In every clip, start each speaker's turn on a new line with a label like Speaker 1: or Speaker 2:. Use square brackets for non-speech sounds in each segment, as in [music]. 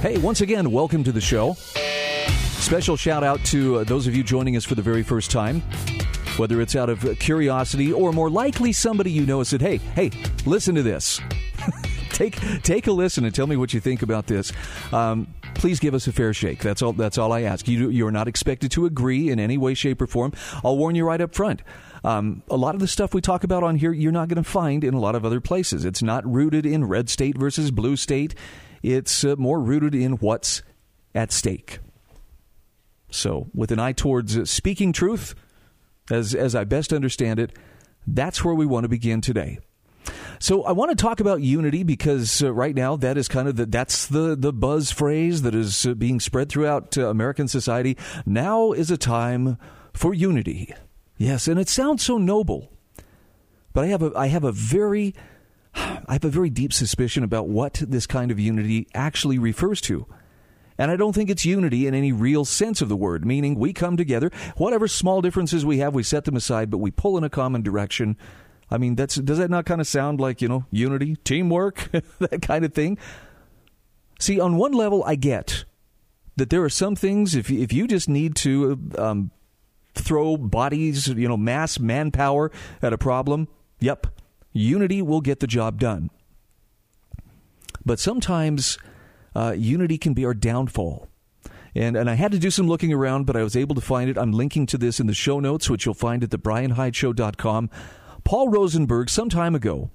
Speaker 1: Hey, once again, welcome to the show. Special shout out to uh, those of you joining us for the very first time. Whether it's out of curiosity or more likely somebody you know said, "Hey, hey, listen to this." [laughs] take take a listen and tell me what you think about this. Um, please give us a fair shake. That's all. That's all I ask. You you are not expected to agree in any way, shape, or form. I'll warn you right up front. Um, a lot of the stuff we talk about on here, you're not going to find in a lot of other places. It's not rooted in red state versus blue state. It's uh, more rooted in what's at stake. So, with an eye towards uh, speaking truth, as as I best understand it, that's where we want to begin today. So I want to talk about unity because uh, right now that is kind of the that's the the buzz phrase that is uh, being spread throughout uh, American society. Now is a time for unity. Yes, and it sounds so noble. But I have a I have a very I have a very deep suspicion about what this kind of unity actually refers to. And I don't think it's unity in any real sense of the word, meaning we come together, whatever small differences we have, we set them aside, but we pull in a common direction. I mean, that's does that not kind of sound like, you know, unity, teamwork, [laughs] that kind of thing? See, on one level, I get that there are some things, if, if you just need to um, throw bodies, you know, mass manpower at a problem, yep, unity will get the job done. But sometimes uh, unity can be our downfall. And, and I had to do some looking around, but I was able to find it. I'm linking to this in the show notes, which you'll find at thebrianhydeshow.com. Paul Rosenberg, some time ago,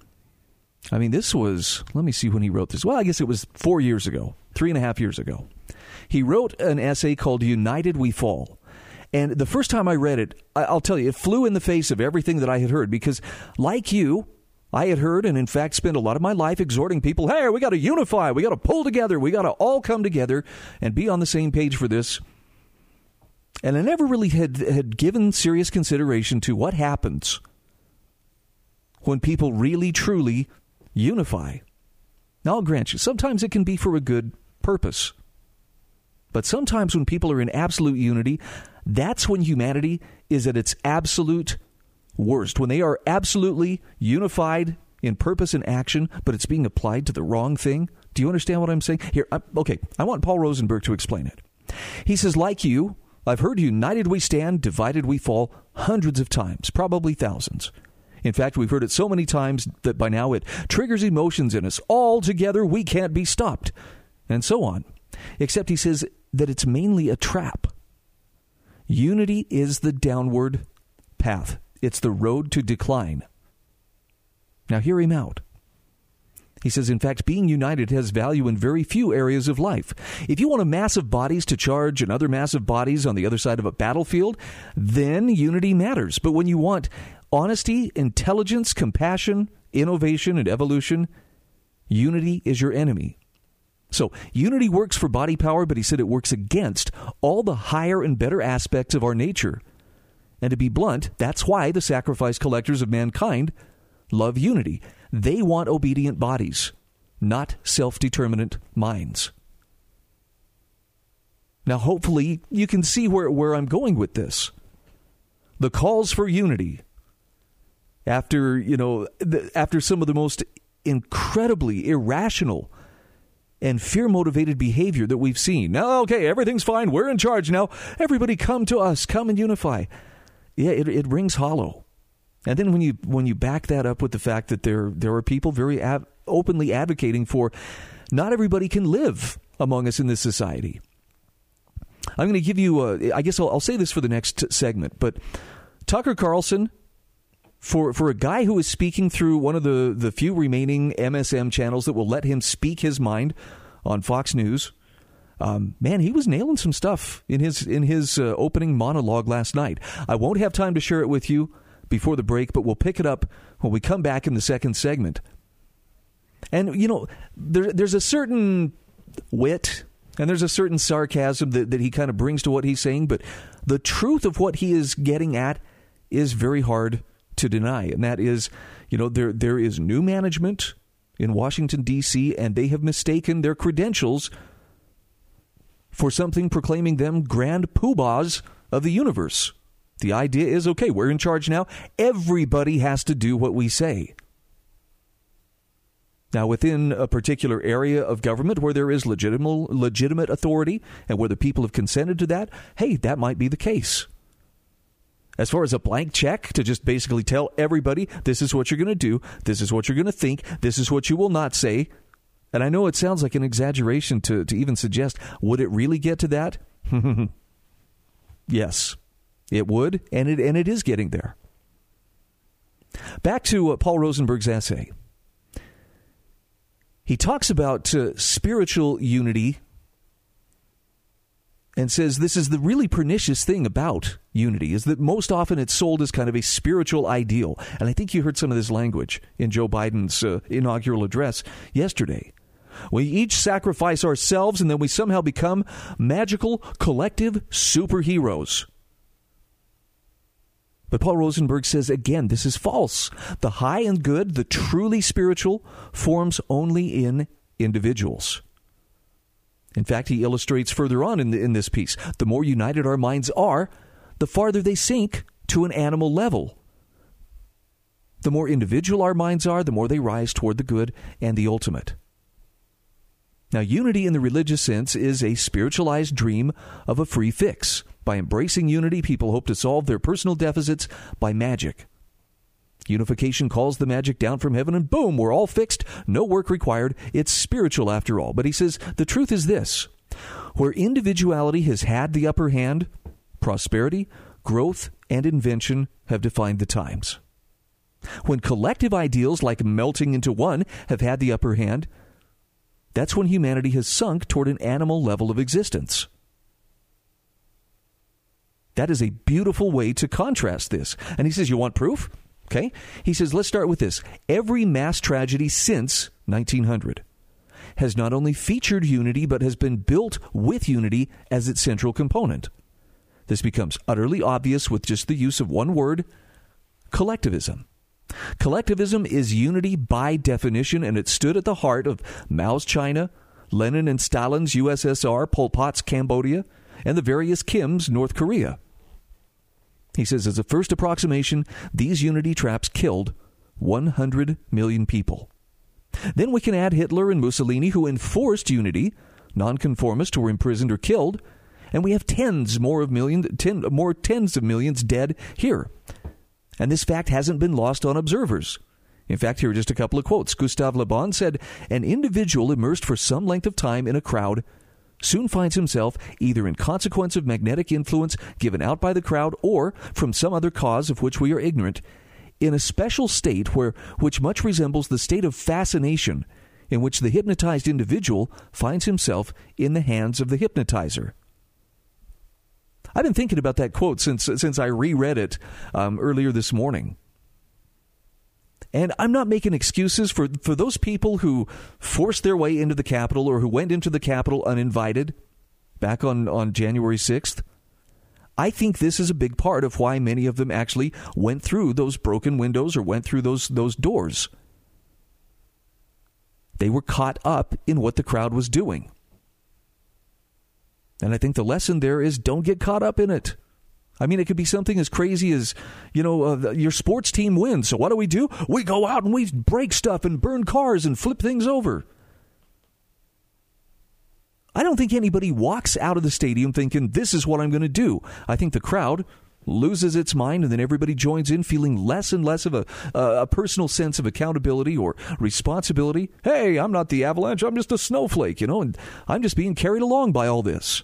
Speaker 1: I mean, this was, let me see when he wrote this. Well, I guess it was four years ago, three and a half years ago. He wrote an essay called United We Fall. And the first time I read it, I'll tell you, it flew in the face of everything that I had heard because, like you, I had heard and, in fact, spent a lot of my life exhorting people hey, we got to unify, we got to pull together, we got to all come together and be on the same page for this. And I never really had, had given serious consideration to what happens when people really, truly unify. Now, I'll grant you, sometimes it can be for a good purpose. But sometimes when people are in absolute unity, that's when humanity is at its absolute worst. When they are absolutely unified in purpose and action, but it's being applied to the wrong thing. Do you understand what I'm saying? Here, I, okay, I want Paul Rosenberg to explain it. He says, like you, I've heard united we stand, divided we fall hundreds of times, probably thousands. In fact, we've heard it so many times that by now it triggers emotions in us. All together, we can't be stopped, and so on. Except he says that it's mainly a trap. Unity is the downward path, it's the road to decline. Now, hear him out. He says, in fact, being united has value in very few areas of life. If you want a mass of bodies to charge another mass of bodies on the other side of a battlefield, then unity matters. But when you want honesty, intelligence, compassion, innovation, and evolution, unity is your enemy. So, unity works for body power, but he said it works against all the higher and better aspects of our nature. And to be blunt, that's why the sacrifice collectors of mankind love unity. They want obedient bodies, not self determinate minds. Now, hopefully, you can see where, where I'm going with this. The calls for unity, after, you know, the, after some of the most incredibly irrational and fear motivated behavior that we've seen. Now, okay, everything's fine. We're in charge now. Everybody come to us. Come and unify. Yeah, it, it rings hollow. And then when you when you back that up with the fact that there there are people very openly advocating for not everybody can live among us in this society. I'm going to give you a, I guess I'll, I'll say this for the next segment, but Tucker Carlson for for a guy who is speaking through one of the the few remaining MSM channels that will let him speak his mind on Fox News. Um, man, he was nailing some stuff in his in his uh, opening monologue last night. I won't have time to share it with you before the break, but we'll pick it up when we come back in the second segment. And, you know, there, there's a certain wit and there's a certain sarcasm that, that he kind of brings to what he's saying, but the truth of what he is getting at is very hard to deny. And that is, you know, there there is new management in Washington, D.C., and they have mistaken their credentials for something proclaiming them grand poobahs of the universe. The idea is okay, we're in charge now. Everybody has to do what we say. Now, within a particular area of government where there is legitimate, legitimate authority and where the people have consented to that, hey, that might be the case. As far as a blank check to just basically tell everybody, this is what you're going to do, this is what you're going to think, this is what you will not say. And I know it sounds like an exaggeration to, to even suggest, would it really get to that? [laughs] yes, it would, and it, and it is getting there. Back to uh, Paul Rosenberg's essay. He talks about uh, spiritual unity and says this is the really pernicious thing about unity is that most often it's sold as kind of a spiritual ideal. And I think you heard some of this language in Joe Biden's uh, inaugural address yesterday. We each sacrifice ourselves and then we somehow become magical collective superheroes. But Paul Rosenberg says again, this is false. The high and good, the truly spiritual, forms only in individuals. In fact, he illustrates further on in, the, in this piece the more united our minds are, the farther they sink to an animal level. The more individual our minds are, the more they rise toward the good and the ultimate. Now, unity in the religious sense is a spiritualized dream of a free fix. By embracing unity, people hope to solve their personal deficits by magic. Unification calls the magic down from heaven, and boom, we're all fixed. No work required. It's spiritual after all. But he says the truth is this where individuality has had the upper hand, prosperity, growth, and invention have defined the times. When collective ideals like melting into one have had the upper hand, that's when humanity has sunk toward an animal level of existence. That is a beautiful way to contrast this. And he says, You want proof? Okay? He says, Let's start with this. Every mass tragedy since 1900 has not only featured unity, but has been built with unity as its central component. This becomes utterly obvious with just the use of one word collectivism. Collectivism is unity by definition, and it stood at the heart of Mao's China, Lenin and Stalin's USSR, Pol Pot's Cambodia, and the various Kim's North Korea. He says, as a first approximation, these unity traps killed 100 million people. Then we can add Hitler and Mussolini, who enforced unity. Nonconformists were imprisoned or killed, and we have tens more of millions, ten, more tens of millions dead here. And this fact hasn't been lost on observers. In fact, here are just a couple of quotes. Gustave Le Bon said, An individual immersed for some length of time in a crowd soon finds himself either in consequence of magnetic influence given out by the crowd or from some other cause of which we are ignorant in a special state where which much resembles the state of fascination in which the hypnotized individual finds himself in the hands of the hypnotizer. I've been thinking about that quote since since I reread it um, earlier this morning. And I'm not making excuses for, for those people who forced their way into the Capitol or who went into the Capitol uninvited back on, on January 6th. I think this is a big part of why many of them actually went through those broken windows or went through those, those doors. They were caught up in what the crowd was doing. And I think the lesson there is don't get caught up in it. I mean, it could be something as crazy as, you know, uh, your sports team wins. So what do we do? We go out and we break stuff and burn cars and flip things over. I don't think anybody walks out of the stadium thinking, this is what I'm going to do. I think the crowd loses its mind and then everybody joins in feeling less and less of a, uh, a personal sense of accountability or responsibility. Hey, I'm not the avalanche. I'm just a snowflake, you know, and I'm just being carried along by all this.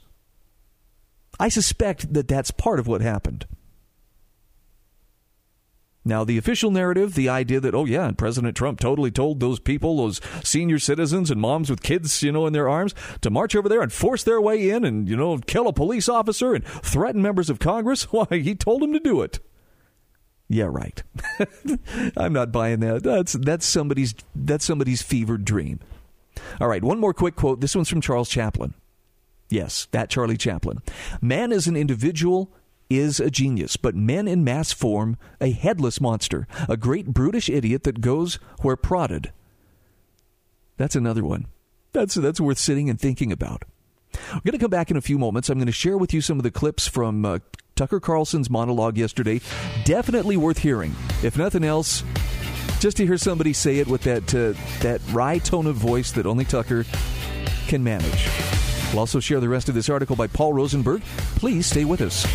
Speaker 1: I suspect that that's part of what happened. Now, the official narrative, the idea that, oh, yeah, and President Trump totally told those people, those senior citizens and moms with kids, you know, in their arms, to march over there and force their way in and, you know, kill a police officer and threaten members of Congress. [laughs] Why, he told them to do it. Yeah, right. [laughs] I'm not buying that. That's that's somebody's that's somebody's fevered dream. All right, one more quick quote. This one's from Charles Chaplin. Yes, that Charlie Chaplin. Man as an individual is a genius, but men in mass form a headless monster, a great brutish idiot that goes where prodded. That's another one. That's that's worth sitting and thinking about. We're going to come back in a few moments. I'm going to share with you some of the clips from uh, Tucker Carlson's monologue yesterday. Definitely worth hearing. If nothing else, just to hear somebody say it with that uh, that wry tone of voice that only Tucker can manage. We'll also share the rest of this article by Paul Rosenberg. Please stay with us.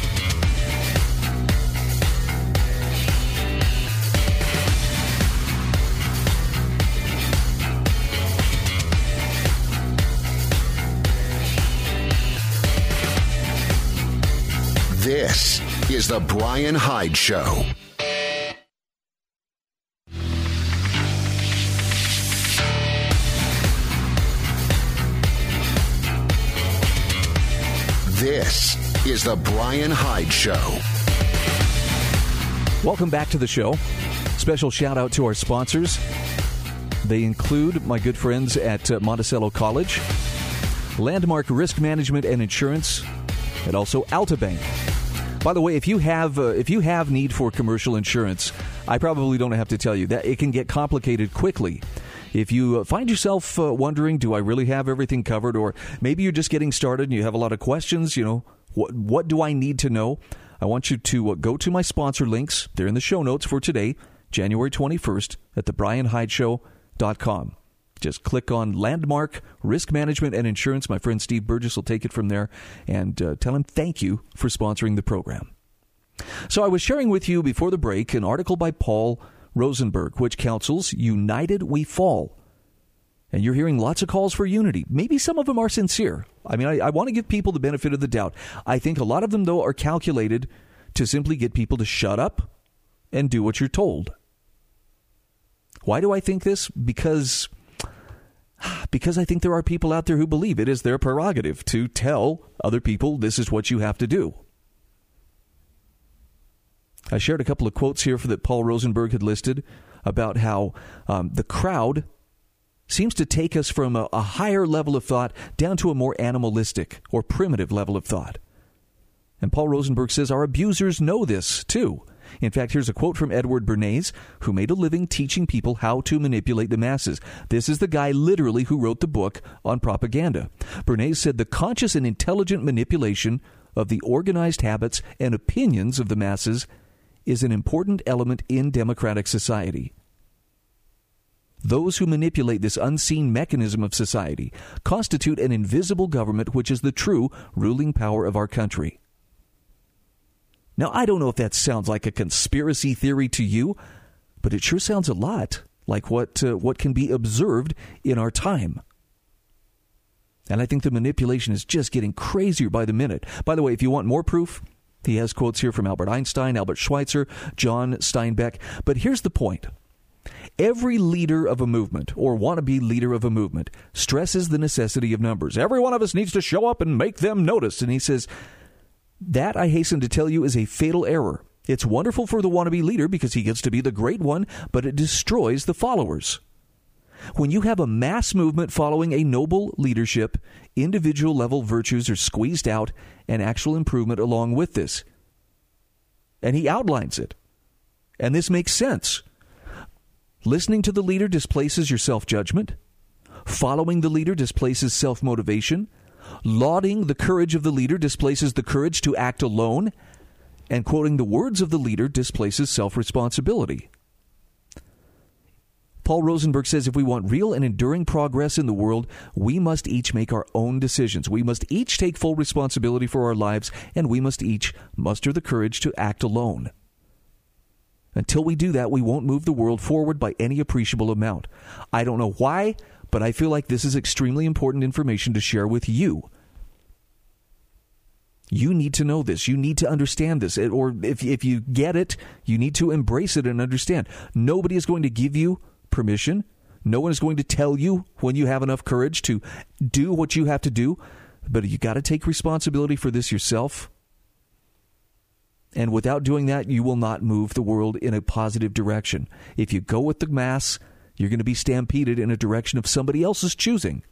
Speaker 2: This is The Brian Hyde Show. This is The Brian Hyde Show.
Speaker 1: Welcome back to the show. Special shout out to our sponsors. They include my good friends at uh, Monticello College, Landmark Risk Management and Insurance, and also Altabank. By the way, if you have uh, if you have need for commercial insurance, I probably don't have to tell you that it can get complicated quickly. If you find yourself uh, wondering, do I really have everything covered, or maybe you're just getting started and you have a lot of questions, you know, what what do I need to know? I want you to uh, go to my sponsor links. They're in the show notes for today, January 21st, at thebrianhydeshow.com. Just click on Landmark Risk Management and Insurance. My friend Steve Burgess will take it from there and uh, tell him thank you for sponsoring the program. So, I was sharing with you before the break an article by Paul Rosenberg, which counsels United We Fall. And you're hearing lots of calls for unity. Maybe some of them are sincere. I mean, I, I want to give people the benefit of the doubt. I think a lot of them, though, are calculated to simply get people to shut up and do what you're told. Why do I think this? Because [sighs] because I think there are people out there who believe it is their prerogative to tell other people this is what you have to do. I shared a couple of quotes here for that Paul Rosenberg had listed about how um, the crowd seems to take us from a, a higher level of thought down to a more animalistic or primitive level of thought. And Paul Rosenberg says our abusers know this too. In fact, here's a quote from Edward Bernays, who made a living teaching people how to manipulate the masses. This is the guy literally who wrote the book on propaganda. Bernays said the conscious and intelligent manipulation of the organized habits and opinions of the masses is an important element in democratic society. Those who manipulate this unseen mechanism of society constitute an invisible government which is the true ruling power of our country. Now, I don't know if that sounds like a conspiracy theory to you, but it sure sounds a lot like what, uh, what can be observed in our time. And I think the manipulation is just getting crazier by the minute. By the way, if you want more proof, he has quotes here from Albert Einstein, Albert Schweitzer, John Steinbeck. But here's the point. Every leader of a movement, or wannabe leader of a movement, stresses the necessity of numbers. Every one of us needs to show up and make them notice. And he says, that, I hasten to tell you, is a fatal error. It's wonderful for the wannabe leader because he gets to be the great one, but it destroys the followers. When you have a mass movement following a noble leadership, individual level virtues are squeezed out and actual improvement along with this. And he outlines it. And this makes sense. Listening to the leader displaces your self judgment. Following the leader displaces self motivation. Lauding the courage of the leader displaces the courage to act alone, and quoting the words of the leader displaces self responsibility. Paul Rosenberg says if we want real and enduring progress in the world, we must each make our own decisions. We must each take full responsibility for our lives, and we must each muster the courage to act alone. Until we do that, we won't move the world forward by any appreciable amount. I don't know why, but I feel like this is extremely important information to share with you. You need to know this. You need to understand this. Or if, if you get it, you need to embrace it and understand. Nobody is going to give you permission. No one is going to tell you when you have enough courage to do what you have to do, but you got to take responsibility for this yourself. And without doing that, you will not move the world in a positive direction. If you go with the mass, you're going to be stampeded in a direction of somebody else's choosing.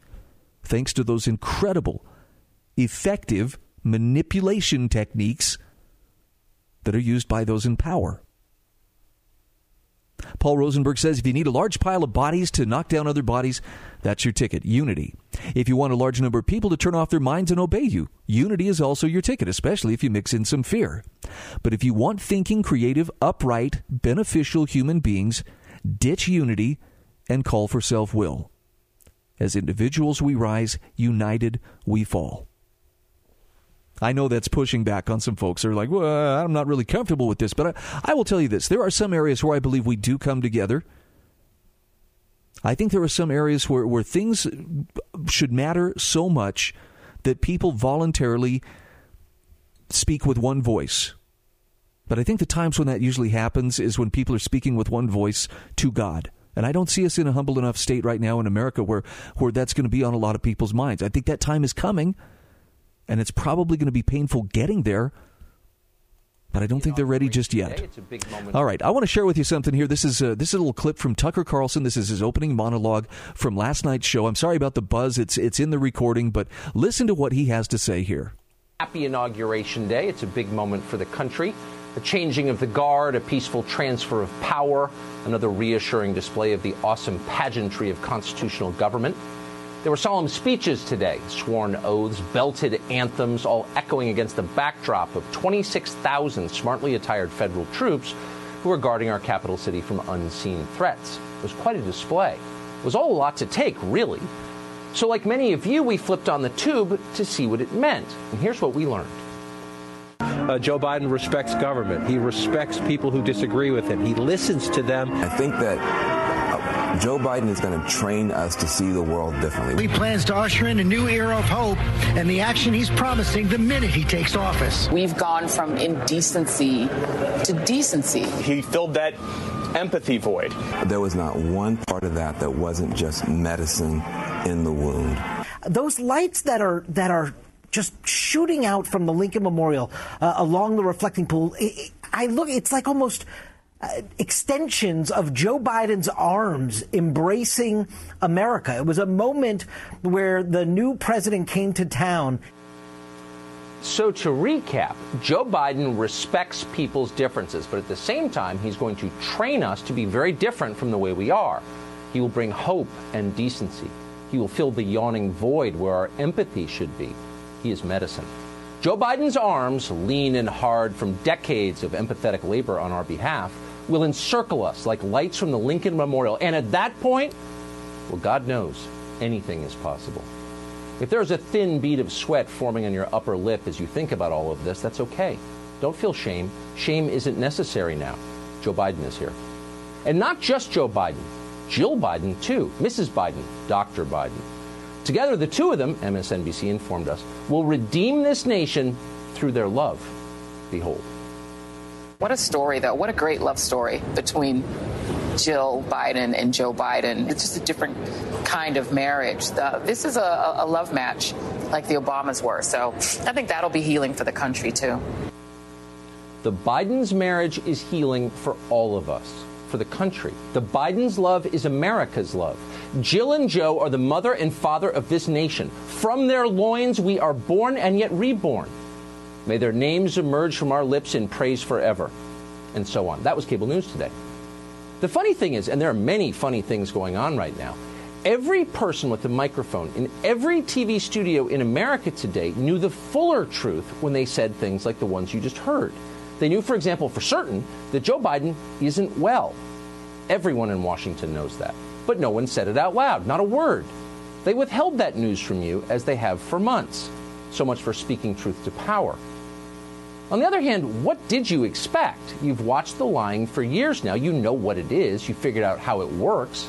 Speaker 1: Thanks to those incredible, effective manipulation techniques that are used by those in power. Paul Rosenberg says if you need a large pile of bodies to knock down other bodies, that's your ticket. Unity. If you want a large number of people to turn off their minds and obey you, unity is also your ticket, especially if you mix in some fear. But if you want thinking, creative, upright, beneficial human beings, ditch unity and call for self will. As individuals, we rise, united, we fall. I know that's pushing back on some folks. They're like, well, I'm not really comfortable with this. But I, I will tell you this there are some areas where I believe we do come together. I think there are some areas where, where things should matter so much that people voluntarily speak with one voice. But I think the times when that usually happens is when people are speaking with one voice to God. And I don't see us in a humble enough state right now in America where, where that's going to be on a lot of people's minds. I think that time is coming, and it's probably going to be painful getting there. But I don't think they're ready just yet. All right, I want to share with you something here. This is uh, this is a little clip from Tucker Carlson. This is his opening monologue from last night's show. I'm sorry about the buzz. It's it's in the recording, but listen to what he has to say here.
Speaker 3: Happy inauguration day. It's a big moment for the country. The changing of the guard, a peaceful transfer of power, another reassuring display of the awesome pageantry of constitutional government. There were solemn speeches today, sworn oaths, belted anthems, all echoing against the backdrop of 26,000 smartly attired federal troops who are guarding our capital city from unseen threats. It was quite a display. It was all a lot to take, really. So, like many of you, we flipped on the tube to see what it meant. And here's what we learned.
Speaker 4: Uh, Joe Biden respects government. He respects people who disagree with him. He listens to them.
Speaker 5: I think that Joe Biden is going to train us to see the world differently.
Speaker 6: He plans to usher in a new era of hope and the action he's promising the minute he takes office.
Speaker 7: We've gone from indecency to decency.
Speaker 8: He filled that empathy void.
Speaker 5: There was not one part of that that wasn't just medicine in the wound.
Speaker 9: Those lights that are that are just shooting out from the Lincoln Memorial uh, along the reflecting pool. It, it, I look, it's like almost extensions of Joe Biden's arms embracing America. It was a moment where the new president came to town.
Speaker 3: So, to recap, Joe Biden respects people's differences, but at the same time, he's going to train us to be very different from the way we are. He will bring hope and decency. He will fill the yawning void where our empathy should be. He is medicine. Joe Biden's arms, lean and hard from decades of empathetic labor on our behalf, will encircle us like lights from the Lincoln Memorial. And at that point, well, God knows, anything is possible. If there's a thin bead of sweat forming on your upper lip as you think about all of this, that's okay. Don't feel shame. Shame isn't necessary now. Joe Biden is here. And not just Joe Biden, Jill Biden, too, Mrs. Biden, Dr. Biden. Together, the two of them, MSNBC informed us, will redeem this nation through their love. Behold.
Speaker 7: What a story, though. What a great love story between Jill Biden and Joe Biden. It's just a different kind of marriage. The, this is a, a love match like the Obamas were. So I think that'll be healing for the country, too.
Speaker 3: The Biden's marriage is healing for all of us, for the country. The Biden's love is America's love. Jill and Joe are the mother and father of this nation. From their loins we are born and yet reborn. May their names emerge from our lips in praise forever. And so on. That was cable news today. The funny thing is, and there are many funny things going on right now, every person with a microphone in every TV studio in America today knew the fuller truth when they said things like the ones you just heard. They knew, for example, for certain, that Joe Biden isn't well. Everyone in Washington knows that. But no one said it out loud, not a word. They withheld that news from you as they have for months. So much for speaking truth to power. On the other hand, what did you expect? You've watched the lying for years now. You know what it is. You figured out how it works.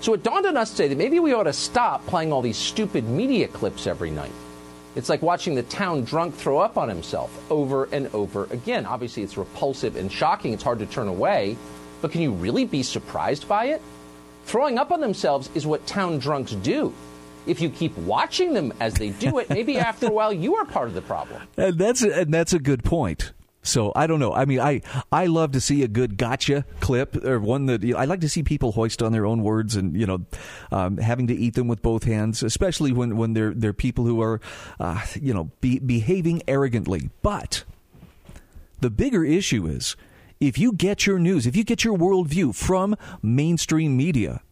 Speaker 3: So it dawned on us today that maybe we ought to stop playing all these stupid media clips every night. It's like watching the town drunk throw up on himself over and over again. Obviously, it's repulsive and shocking. It's hard to turn away. But can you really be surprised by it? Throwing up on themselves is what town drunks do. If you keep watching them as they do it, maybe [laughs] after a while you are part of the problem.
Speaker 1: And that's and that's a good point. So I don't know. I mean, I I love to see a good gotcha clip or one that you know, I like to see people hoist on their own words and you know um, having to eat them with both hands, especially when when they're they're people who are uh, you know be, behaving arrogantly. But the bigger issue is if you get your news, if you get your worldview from mainstream media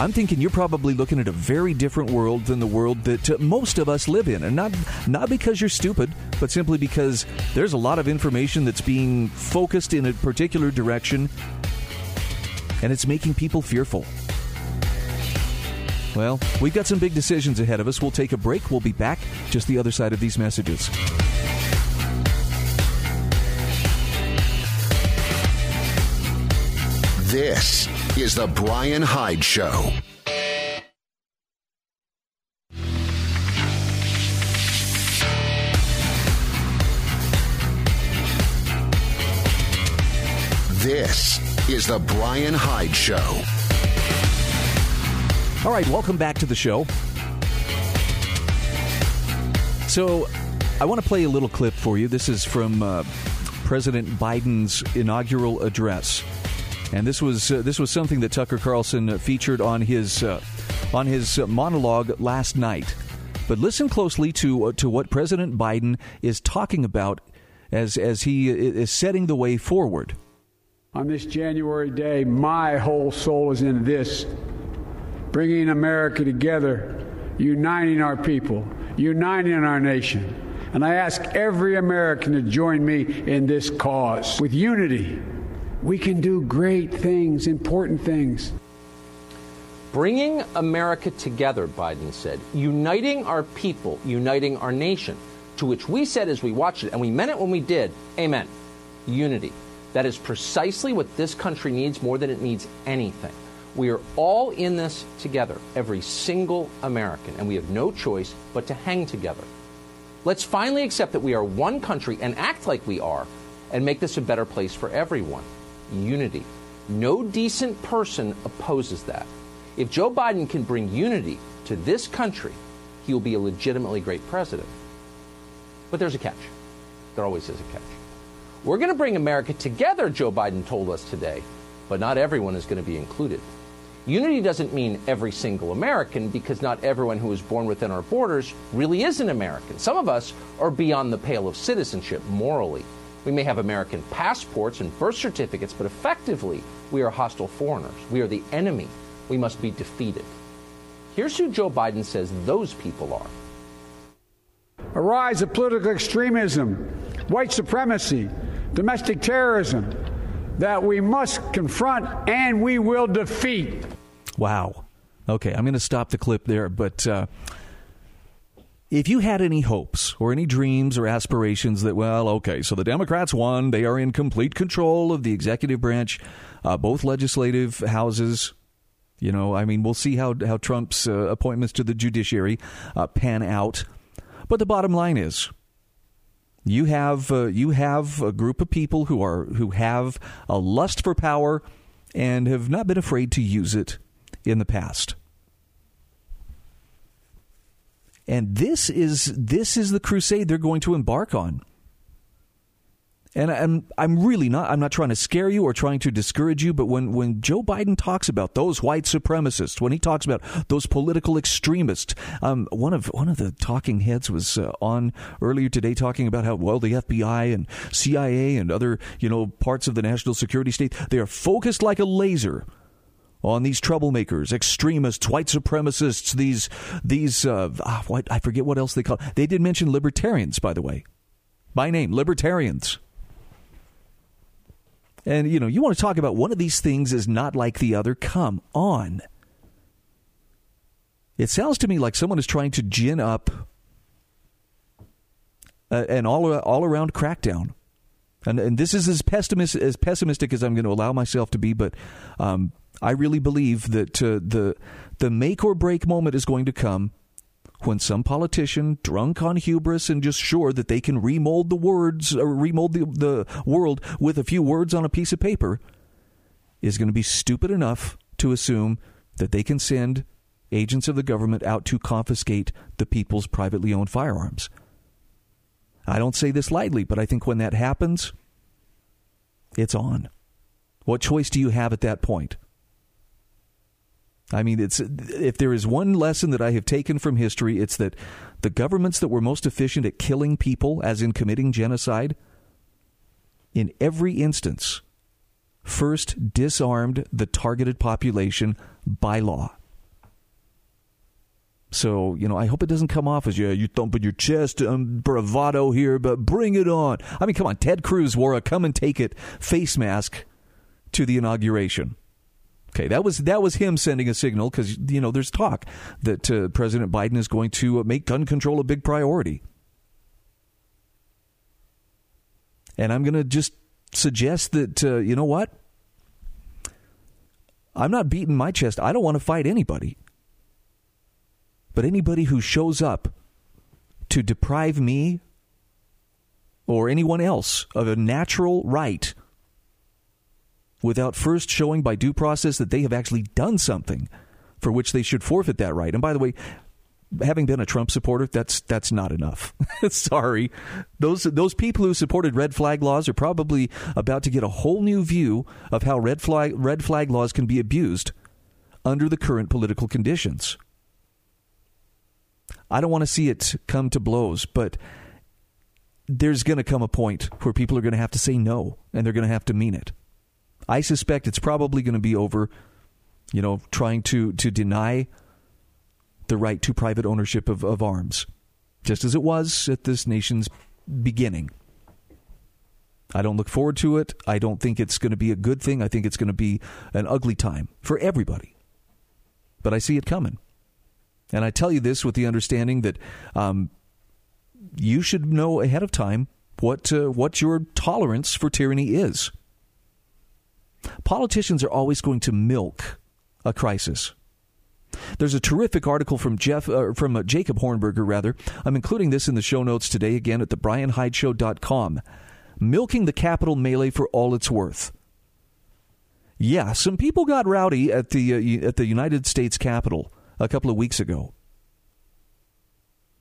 Speaker 1: I'm thinking you're probably looking at a very different world than the world that uh, most of us live in. And not, not because you're stupid, but simply because there's a lot of information that's being focused in a particular direction and it's making people fearful. Well, we've got some big decisions ahead of us. We'll take a break. We'll be back just the other side of these messages.
Speaker 2: This is The Brian Hyde Show. This is The Brian Hyde Show.
Speaker 1: All right, welcome back to the show. So, I want to play a little clip for you. This is from uh, President Biden's inaugural address and this was uh, this was something that Tucker Carlson featured on his uh, on his monologue last night. But listen closely to uh, to what President Biden is talking about as as he is setting the way forward.
Speaker 10: On this January day, my whole soul is in this bringing America together, uniting our people, uniting our nation. And I ask every American to join me in this cause with unity we can do great things, important things.
Speaker 3: Bringing America together, Biden said, uniting our people, uniting our nation, to which we said as we watched it, and we meant it when we did, amen. Unity. That is precisely what this country needs more than it needs anything. We are all in this together, every single American, and we have no choice but to hang together. Let's finally accept that we are one country and act like we are and make this a better place for everyone unity. No decent person opposes that. If Joe Biden can bring unity to this country, he will be a legitimately great president. But there's a catch. There always is a catch. We're going to bring America together, Joe Biden told us today, but not everyone is going to be included. Unity doesn't mean every single American because not everyone who is born within our borders really is an American. Some of us are beyond the pale of citizenship morally. We may have American passports and birth certificates, but effectively, we are hostile foreigners. We are the enemy. We must be defeated. Here's who Joe Biden says those people are
Speaker 10: a rise of political extremism, white supremacy, domestic terrorism that we must confront and we will defeat.
Speaker 1: Wow. Okay, I'm going to stop the clip there, but. Uh if you had any hopes or any dreams or aspirations that, well, okay, so the Democrats won, they are in complete control of the executive branch, uh, both legislative houses. You know, I mean, we'll see how how Trump's uh, appointments to the judiciary uh, pan out. But the bottom line is, you have uh, you have a group of people who are who have a lust for power and have not been afraid to use it in the past. And this is this is the crusade they're going to embark on. And I'm I'm really not I'm not trying to scare you or trying to discourage you, but when when Joe Biden talks about those white supremacists, when he talks about those political extremists, um, one of one of the talking heads was uh, on earlier today talking about how well the FBI and CIA and other you know parts of the national security state they are focused like a laser on these troublemakers, extremists, white supremacists, these these uh, ah, what, I forget what else they call. They did mention libertarians, by the way, by name, libertarians. And you know, you want to talk about one of these things is not like the other. Come on. It sounds to me like someone is trying to gin up an all all around crackdown. And, and this is as pessimistic, as pessimistic as I'm going to allow myself to be, but um, I really believe that uh, the the make or break moment is going to come when some politician, drunk on hubris and just sure that they can remold the words or remold the, the world with a few words on a piece of paper, is going to be stupid enough to assume that they can send agents of the government out to confiscate the people's privately owned firearms. I don't say this lightly, but I think when that happens, it's on. What choice do you have at that point? I mean, it's if there is one lesson that I have taken from history, it's that the governments that were most efficient at killing people, as in committing genocide, in every instance, first disarmed the targeted population by law. So, you know, I hope it doesn't come off as, yeah, you thumping your chest, um, bravado here, but bring it on. I mean, come on, Ted Cruz wore a come and take it face mask to the inauguration. Okay, that was that was him sending a signal because you know there's talk that uh, President Biden is going to uh, make gun control a big priority, and I'm going to just suggest that uh, you know what, I'm not beating my chest. I don't want to fight anybody, but anybody who shows up to deprive me or anyone else of a natural right without first showing by due process that they have actually done something for which they should forfeit that right. And by the way, having been a Trump supporter, that's that's not enough. [laughs] Sorry, those those people who supported red flag laws are probably about to get a whole new view of how red flag red flag laws can be abused under the current political conditions. I don't want to see it come to blows, but there's going to come a point where people are going to have to say no, and they're going to have to mean it. I suspect it's probably going to be over, you know, trying to, to deny the right to private ownership of, of arms, just as it was at this nation's beginning. I don't look forward to it. I don't think it's going to be a good thing. I think it's going to be an ugly time for everybody. But I see it coming. And I tell you this with the understanding that um, you should know ahead of time what uh, what your tolerance for tyranny is. Politicians are always going to milk a crisis. There's a terrific article from Jeff uh, from uh, Jacob Hornberger rather. I'm including this in the show notes today again at thebrianhydeshow.com. Milking the Capitol melee for all it's worth. Yeah, some people got rowdy at the uh, at the United States Capitol a couple of weeks ago.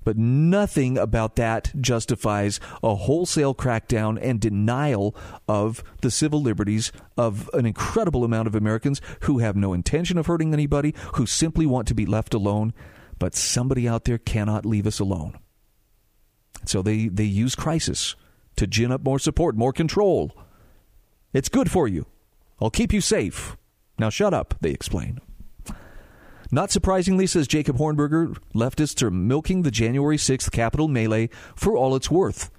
Speaker 1: But nothing about that justifies a wholesale crackdown and denial of the civil liberties of an incredible amount of Americans who have no intention of hurting anybody, who simply want to be left alone. But somebody out there cannot leave us alone. So they, they use crisis to gin up more support, more control. It's good for you. I'll keep you safe. Now shut up, they explain. Not surprisingly, says Jacob Hornberger, leftists are milking the January 6th Capitol melee for all it's worth.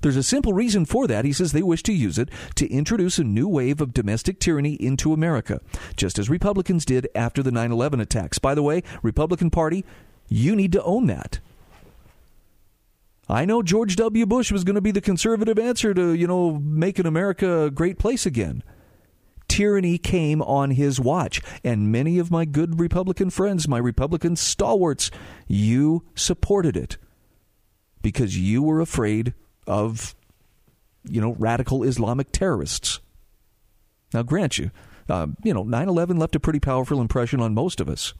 Speaker 1: There's a simple reason for that. He says they wish to use it to introduce a new wave of domestic tyranny into America, just as Republicans did after the 9 11 attacks. By the way, Republican Party, you need to own that. I know George W. Bush was going to be the conservative answer to, you know, making America a great place again tyranny came on his watch. And many of my good Republican friends, my Republican stalwarts, you supported it because you were afraid of, you know, radical Islamic terrorists. Now, grant you, uh, you know, 9 11 left a pretty powerful impression on most of us.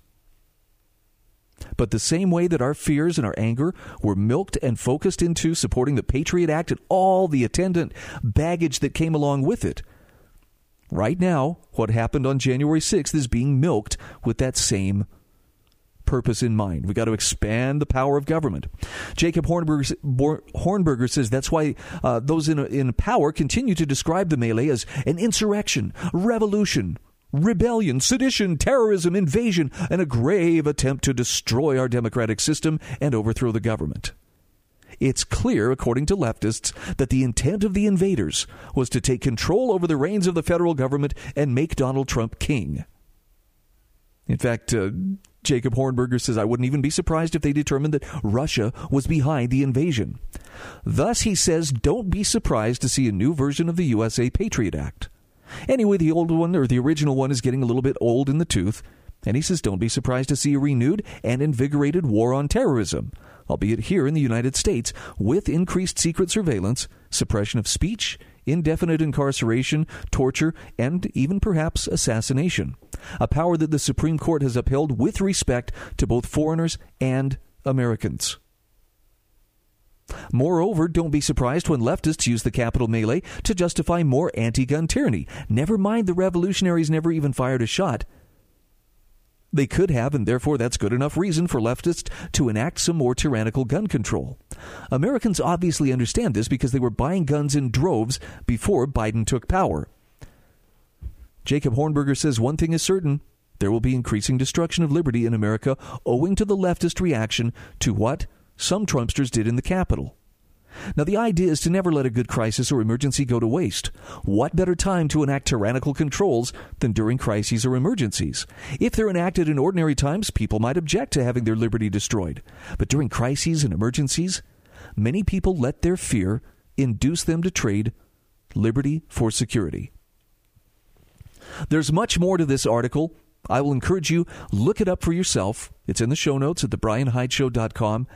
Speaker 1: But the same way that our fears and our anger were milked and focused into supporting the Patriot Act and all the attendant baggage that came along with it, Right now, what happened on January 6th is being milked with that same purpose in mind. We got to expand the power of government. Jacob Hornberger, Hornberger says that's why uh, those in, in power continue to describe the melee as an insurrection, revolution, rebellion, sedition, terrorism, invasion, and a grave attempt to destroy our democratic system and overthrow the government. It's clear, according to leftists, that the intent of the invaders was to take control over the reins of the federal government and make Donald Trump king. In fact, uh, Jacob Hornberger says, I wouldn't even be surprised if they determined that Russia was behind the invasion. Thus, he says, don't be surprised to see a new version of the USA Patriot Act. Anyway, the old one, or the original one, is getting a little bit old in the tooth. And he says, don't be surprised to see a renewed and invigorated war on terrorism, albeit here in the United States, with increased secret surveillance, suppression of speech, indefinite incarceration, torture, and even perhaps assassination. A power that the Supreme Court has upheld with respect to both foreigners and Americans. Moreover, don't be surprised when leftists use the Capitol melee to justify more anti gun tyranny. Never mind the revolutionaries never even fired a shot. They could have, and therefore that's good enough reason for leftists to enact some more tyrannical gun control. Americans obviously understand this because they were buying guns in droves before Biden took power. Jacob Hornberger says one thing is certain there will be increasing destruction of liberty in America owing to the leftist reaction to what some Trumpsters did in the Capitol. Now, the idea is to never let a good crisis or emergency go to waste. What better time to enact tyrannical controls than during crises or emergencies? If they're enacted in ordinary times, people might object to having their liberty destroyed. But during crises and emergencies, many people let their fear induce them to trade liberty for security. There's much more to this article. I will encourage you look it up for yourself. It's in the show notes at thebryanhydeshow.com.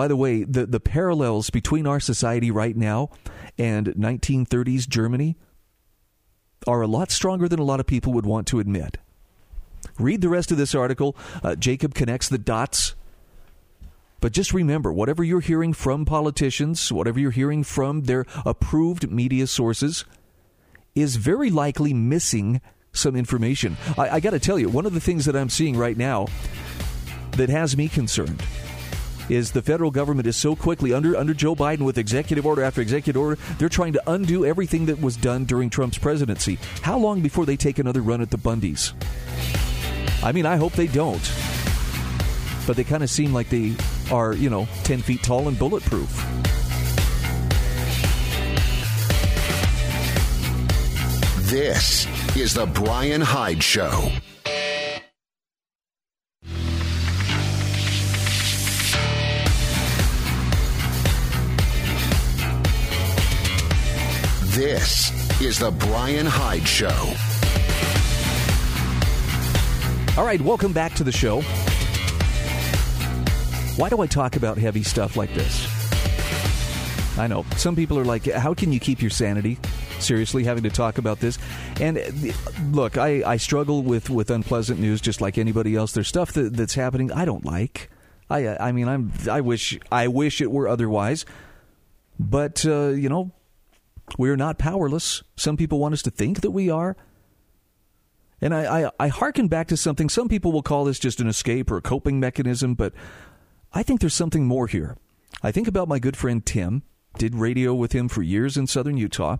Speaker 1: By the way, the, the parallels between our society right now and 1930s Germany are a lot stronger than a lot of people would want to admit. Read the rest of this article. Uh, Jacob connects the dots. But just remember whatever you're hearing from politicians, whatever you're hearing from their approved media sources, is very likely missing some information. I, I got to tell you, one of the things that I'm seeing right now that has me concerned is the federal government is so quickly under under Joe Biden with executive order after executive order, they're trying to undo everything that was done during Trump's presidency. How long before they take another run at the Bundys? I mean, I hope they don't. But they kind of seem like they are, you know, 10 feet tall and bulletproof.
Speaker 2: This is the Bryan Hyde Show. This is the Bryan Hyde Show.
Speaker 1: All right, welcome back to the show. Why do I talk about heavy stuff like this? I know. Some people are like, how can you keep your sanity? Seriously, having to talk about this. And uh, look, I, I struggle with, with unpleasant news just like anybody else. There's stuff that, that's happening I don't like. I I mean I'm I wish I wish it were otherwise. But uh, you know, we are not powerless. Some people want us to think that we are. And I, I, I hearken back to something. Some people will call this just an escape or a coping mechanism, but I think there's something more here. I think about my good friend Tim. Did radio with him for years in southern Utah.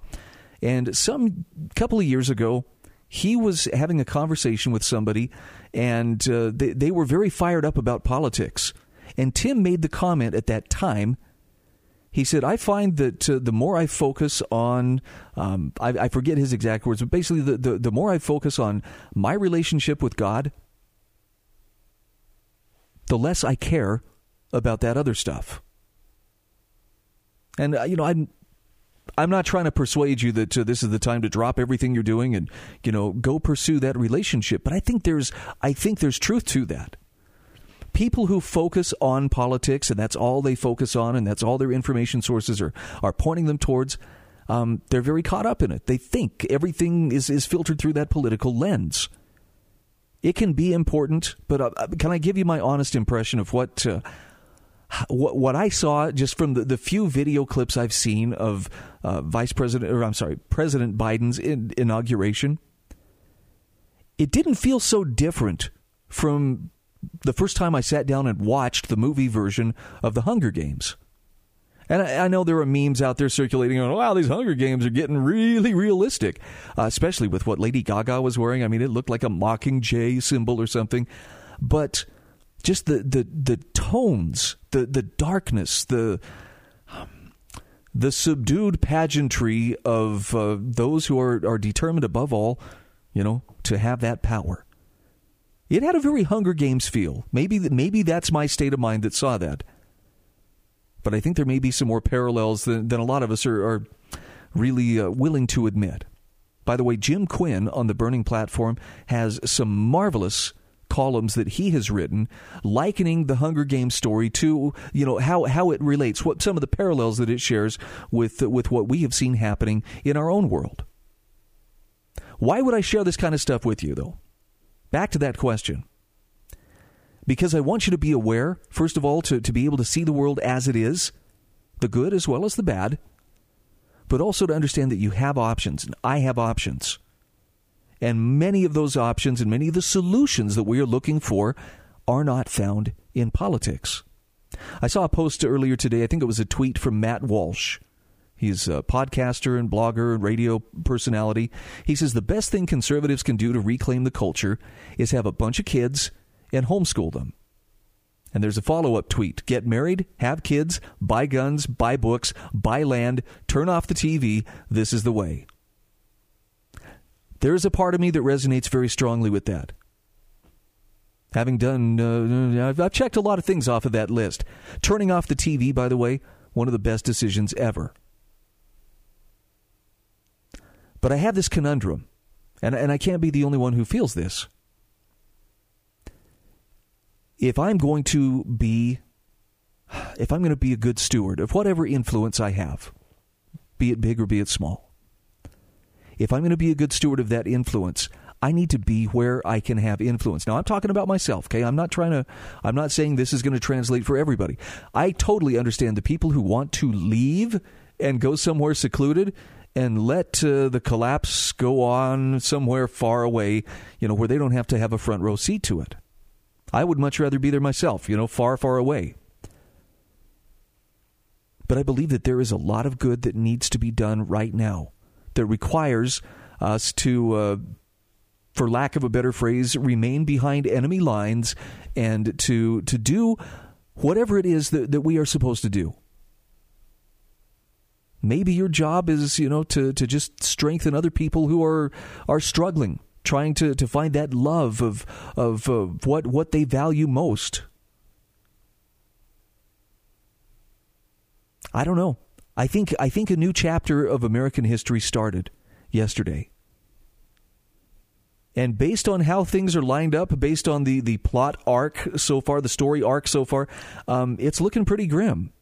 Speaker 1: And some couple of years ago, he was having a conversation with somebody, and uh, they, they were very fired up about politics. And Tim made the comment at that time he said, I find that uh, the more I focus on, um, I, I, forget his exact words, but basically, the, the, the more I focus on my relationship with God, the less I care about that other stuff. And, uh, you know, I'm. I'm not trying to persuade you that uh, this is the time to drop everything you're doing and you know go pursue that relationship, but I think there's I think there's truth to that people who focus on politics and that's all they focus on and that's all their information sources are, are pointing them towards, um, they're very caught up in it. They think everything is, is filtered through that political lens. It can be important, but uh, uh can I give you my honest impression of what uh, what, what I saw just from the, the few video clips I've seen of uh, Vice President, or I'm sorry, President Biden's in, inauguration? It didn't feel so different from the first time I sat down and watched the movie version of the Hunger Games. And I, I know there are memes out there circulating on, wow, these Hunger Games are getting really realistic, uh, especially with what Lady Gaga was wearing. I mean, it looked like a mockingjay symbol or something. But just the, the, the tones, the, the darkness, the, the subdued pageantry of uh, those who are, are determined above all, you know, to have that power. It had a very Hunger Games feel. Maybe maybe that's my state of mind that saw that. But I think there may be some more parallels than, than a lot of us are, are really uh, willing to admit. By the way, Jim Quinn on the Burning Platform has some marvelous columns that he has written likening the Hunger Games story to, you know, how, how it relates, what some of the parallels that it shares with with what we have seen happening in our own world. Why would I share this kind of stuff with you though? Back to that question. because I want you to be aware, first of all, to, to be able to see the world as it is, the good as well as the bad, but also to understand that you have options, and I have options. And many of those options and many of the solutions that we are looking for are not found in politics. I saw a post earlier today, I think it was a tweet from Matt Walsh. He's a podcaster and blogger and radio personality. He says the best thing conservatives can do to reclaim the culture is have a bunch of kids and homeschool them. And there's a follow up tweet get married, have kids, buy guns, buy books, buy land, turn off the TV. This is the way. There is a part of me that resonates very strongly with that. Having done, uh, I've checked a lot of things off of that list. Turning off the TV, by the way, one of the best decisions ever. But I have this conundrum, and, and I can't be the only one who feels this. If I'm going to be, if I'm going to be a good steward of whatever influence I have, be it big or be it small, if I'm going to be a good steward of that influence, I need to be where I can have influence. Now, I'm talking about myself, okay? I'm not trying to, I'm not saying this is going to translate for everybody. I totally understand the people who want to leave and go somewhere secluded and let uh, the collapse go on somewhere far away, you know, where they don't have to have a front row seat to it. I would much rather be there myself, you know, far, far away. But I believe that there is a lot of good that needs to be done right now that requires us to, uh, for lack of a better phrase, remain behind enemy lines and to, to do whatever it is that, that we are supposed to do. Maybe your job is, you know, to, to just strengthen other people who are are struggling, trying to, to find that love of of what what they value most. I don't know. I think I think a new chapter of American history started yesterday. And based on how things are lined up, based on the, the plot arc so far, the story arc so far, um, it's looking pretty grim.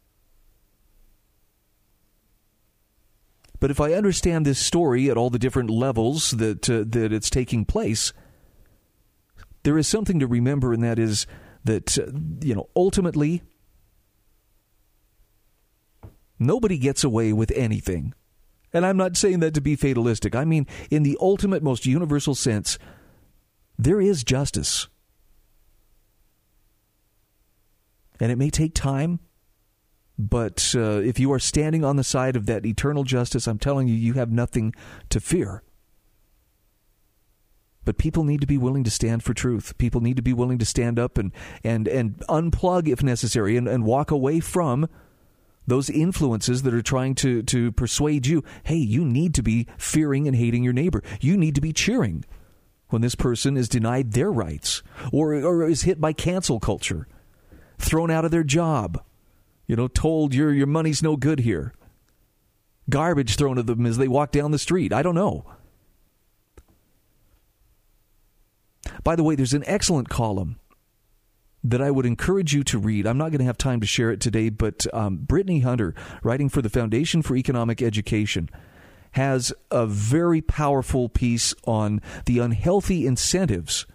Speaker 1: But if I understand this story at all the different levels that uh, that it's taking place, there is something to remember, and that is that uh, you know ultimately nobody gets away with anything. And I'm not saying that to be fatalistic. I mean, in the ultimate, most universal sense, there is justice. And it may take time, but uh, if you are standing on the side of that eternal justice, I'm telling you, you have nothing to fear. But people need to be willing to stand for truth. People need to be willing to stand up and, and, and unplug if necessary and, and walk away from those influences that are trying to, to persuade you hey, you need to be fearing and hating your neighbor. You need to be cheering when this person is denied their rights or, or is hit by cancel culture, thrown out of their job you know, told your your money's no good here. Garbage thrown at them as they walk down the street. I don't know. By the way, there's an excellent column that I would encourage you to read. I'm not going to have time to share it today, but um, Brittany Hunter, writing for the Foundation for Economic Education, has a very powerful piece on the unhealthy incentives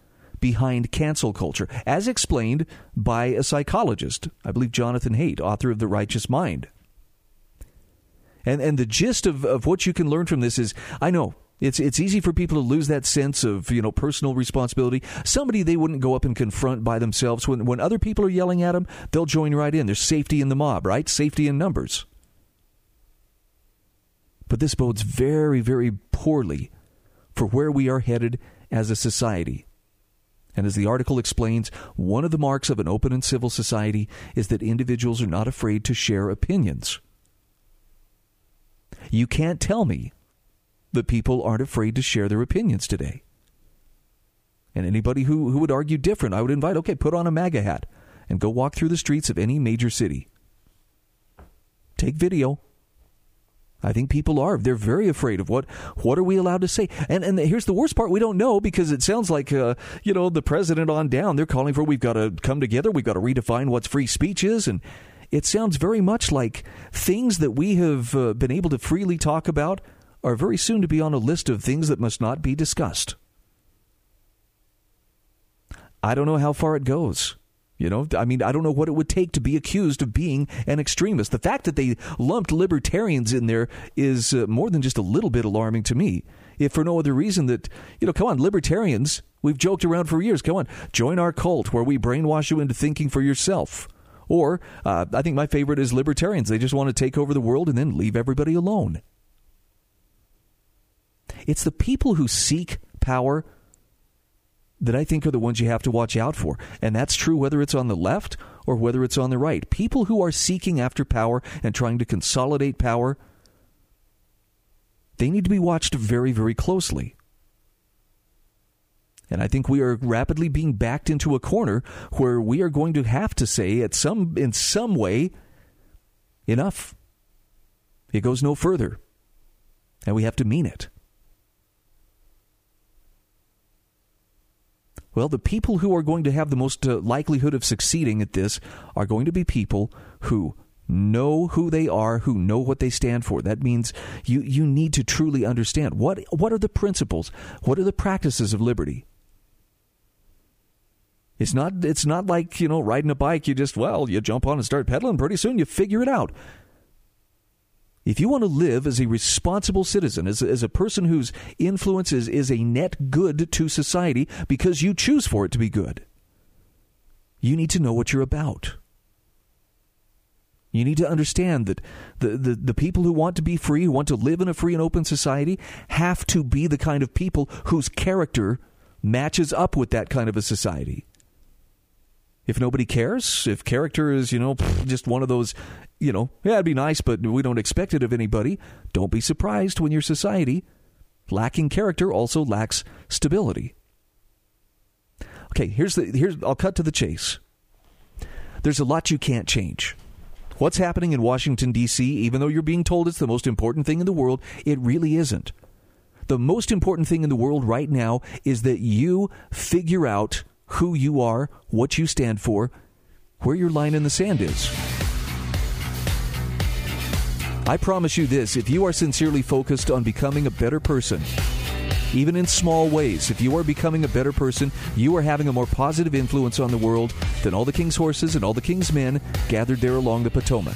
Speaker 1: behind cancel culture, as explained by a psychologist, I believe Jonathan Haidt, author of The Righteous Mind. And and the gist of, of what you can learn from this is I know it's it's easy for people to lose that sense of you know personal responsibility. Somebody they wouldn't go up and confront by themselves when when other people are yelling at them, they'll join right in. There's safety in the mob, right? Safety in numbers. But this bodes very very poorly for where we are headed as a society. And as the article explains, one of the marks of an open and civil society is that individuals are not afraid to share opinions. You can't tell me that people aren't afraid to share their opinions today. And anybody who, who would argue different, I would invite, okay, put on a MAGA hat and go walk through the streets of any major city. Take video. I think people are. They're very afraid of what what are we allowed to say. And and here's the worst part: we don't know because it sounds like uh, you know the president on down. They're calling for we've got to come together. We've got to redefine what free speech is, and it sounds very much like things that we have uh, been able to freely talk about are very soon to be on a list of things that must not be discussed. I don't know how far it goes. You know, I mean, I don't know what it would take to be accused of being an extremist. The fact that they lumped libertarians in there is uh, more than just a little bit alarming to me. If for no other reason that, you know, come on, libertarians, we've joked around for years. Come on, join our cult where we brainwash you into thinking for yourself. Or uh, I think my favorite is libertarians. They just want to take over the world and then leave everybody alone. It's the people who seek power that I think are the ones you have to watch out for. And that's true whether it's on the left or whether it's on the right. People who are seeking after power and trying to consolidate power, they need to be watched very, very closely. And I think we are rapidly being backed into a corner where we are going to have to say at some in some way enough. It goes no further. And we have to mean it. Well, the people who are going to have the most uh, likelihood of succeeding at this are going to be people who know who they are, who know what they stand for. That means you, you need to truly understand what, what are the principles, what are the practices of liberty. It's not, it's not like, you know, riding a bike, you just, well, you jump on and start pedaling, pretty soon you figure it out. If you want to live as a responsible citizen, as, as a person whose influence is, is a net good to society because you choose for it to be good, you need to know what you're about. You need to understand that the, the, the people who want to be free, who want to live in a free and open society, have to be the kind of people whose character matches up with that kind of a society. If nobody cares, if character is, you know, just one of those you know, yeah, it'd be nice, but we don't expect it of anybody. Don't be surprised when your society, lacking character, also lacks stability. Okay, here's the here's I'll cut to the chase. There's a lot you can't change. What's happening in Washington D.C., even though you're being told it's the most important thing in the world, it really isn't. The most important thing in the world right now is that you figure out who you are, what you stand for, where your line in the sand is. I promise you this if you are sincerely focused on becoming a better person, even in small ways, if you are becoming a better person, you are having a more positive influence on the world than all the king's horses and all the king's men gathered there along the Potomac.